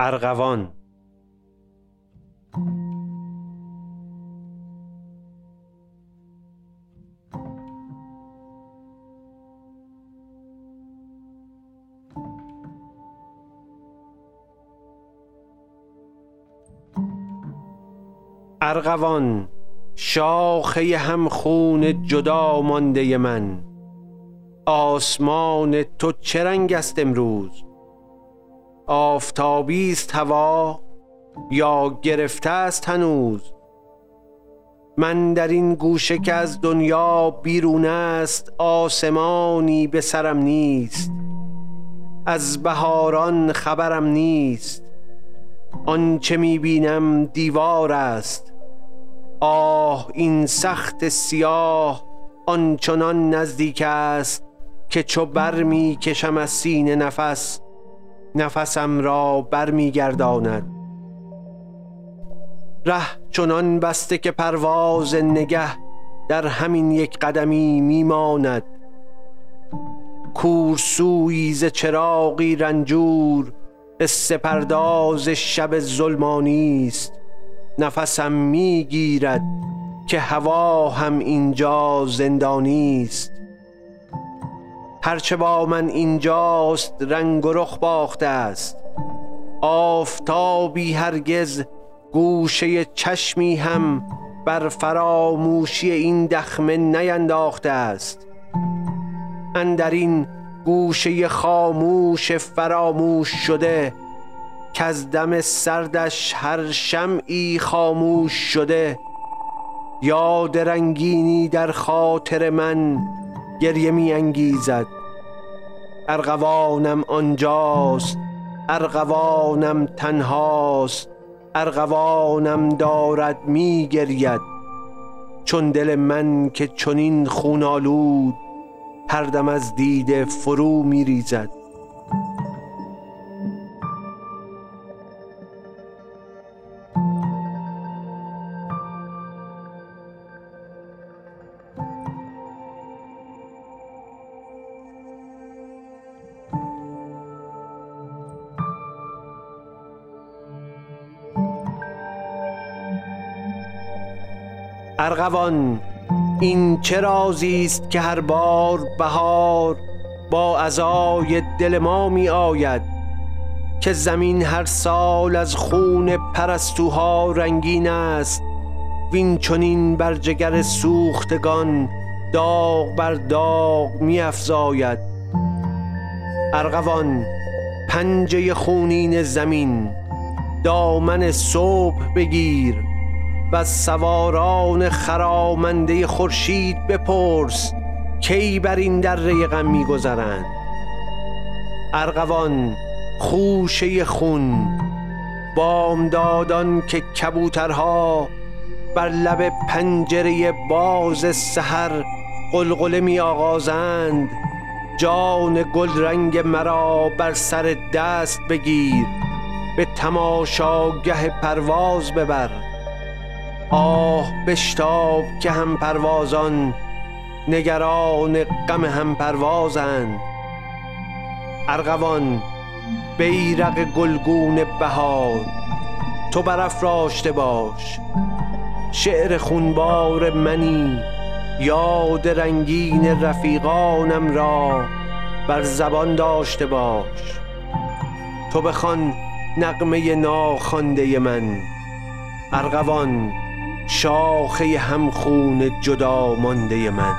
ارغوان. ارغوان شاخه همخون جدا مانده من. آسمان تو چه رنگ است امروز؟ آفتابی است هوا یا گرفته است هنوز. من در این گوشه که از دنیا بیرون است آسمانی به سرم نیست. از بهاران خبرم نیست. آنچه می بینم دیوار است. آه این سخت سیاه آنچنان نزدیک است که چو بر می کشم از سینه نفس. نفسم را بر می گرداند ره چنان بسته که پرواز نگه در همین یک قدمی میماند. کورسوی ز چراغی رنجور سپرداز شب ظلمانی است. نفسم می‌گیرد که هوا هم اینجا زندانی است. هرچه با من اینجاست رنگ و رخ باخته است. آفتابی هرگز گوشه چشمی هم بر فراموشی این دخمه نینداخته است. اندرین گوشه خاموش فراموش شده که از دم سردش هر شمعی خاموش شده. یاد رنگینی در خاطر من گریه می انگیزد. ارغوانم آنجاست ارغوانم تنهاست ارغوانم دارد می گرید چون دل من که چنین خونالود هر دم از دیده فرو می ارغوان این چه رازی است که هر بار بهار با ازای دل ما می آید که زمین هر سال از خون پرستوها رنگین است وین چنین بر جگر سوختگان داغ بر داغ می افزاید ارغوان پنجه خونین زمین دامن صبح بگیر. و سواران خرامنده خورشید بپرس کی بر این دره غم میگذرند؟ ارغوان خوشه خون بامدادان که کبوترها بر لب پنجره باز سحر قلقله می آغازند جان گل رنگ مرا بر سر دست بگیر به تماشاگه پرواز ببر. آه بشتاب که هم پروازان نگران غم هم پروازند ارغوان بیرق گلگون بهار تو برافراشته باش. شعر خونبار منی یاد رنگین رفیقانم را بر زبان داشته باش. تو بخوان نقمه ناخوانده من. ارغوان شاخه همخون جدا مانده من.